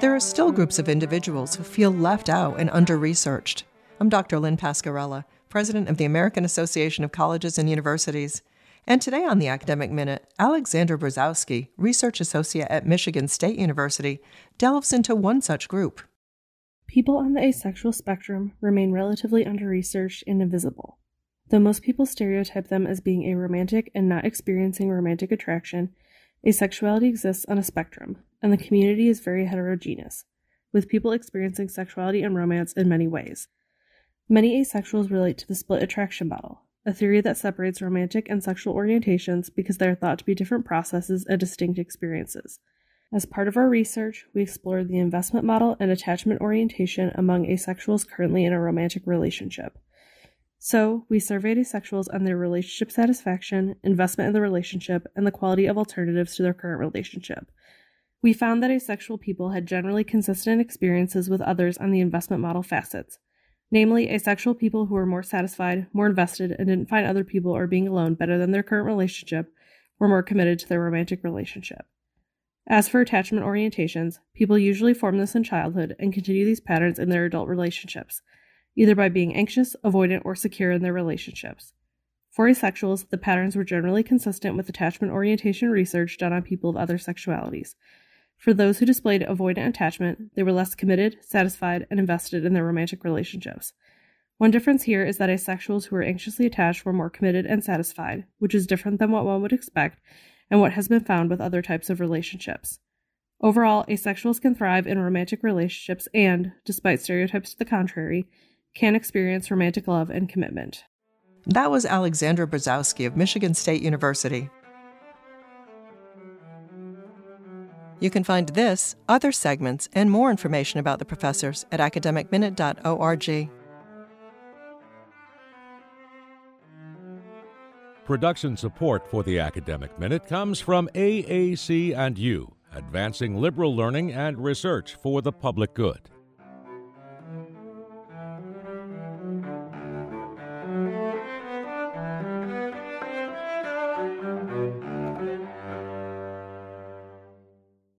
there are still groups of individuals who feel left out and under researched. I'm Dr. Lynn Pasquerella, President of the American Association of Colleges and Universities. And today on the Academic Minute, Alexandra Brozowski, Research Associate at Michigan State University, delves into one such group. People on the asexual spectrum remain relatively under researched and invisible. Though most people stereotype them as being aromantic and not experiencing romantic attraction, asexuality exists on a spectrum, and the community is very heterogeneous, with people experiencing sexuality and romance in many ways. Many asexuals relate to the split attraction model, a theory that separates romantic and sexual orientations because they are thought to be different processes and distinct experiences. As part of our research, we explored the investment model and attachment orientation among asexuals currently in a romantic relationship. So, we surveyed asexuals on their relationship satisfaction, investment in the relationship, and the quality of alternatives to their current relationship. We found that asexual people had generally consistent experiences with others on the investment model facets, namely, asexual people who were more satisfied, more invested, and didn't find other people or being alone better than their current relationship were more committed to their romantic relationship. As for attachment orientations, people usually form this in childhood and continue these patterns in their adult relationships, either by being anxious, avoidant, or secure in their relationships. For asexuals, the patterns were generally consistent with attachment orientation research done on people of other sexualities. For those who displayed avoidant attachment, they were less committed, satisfied, and invested in their romantic relationships. One difference here is that asexuals who were anxiously attached were more committed and satisfied, which is different than what one would expect and what has been found with other types of relationships. Overall, asexuals can thrive in romantic relationships and, despite stereotypes to the contrary, can experience romantic love and commitment. That was Alexandra Brozowski of Michigan State University. You can find this, other segments, and more information about the professors at academicminute.org. Production support for the Academic Minute comes from AAC and U, advancing liberal learning and research for the public good.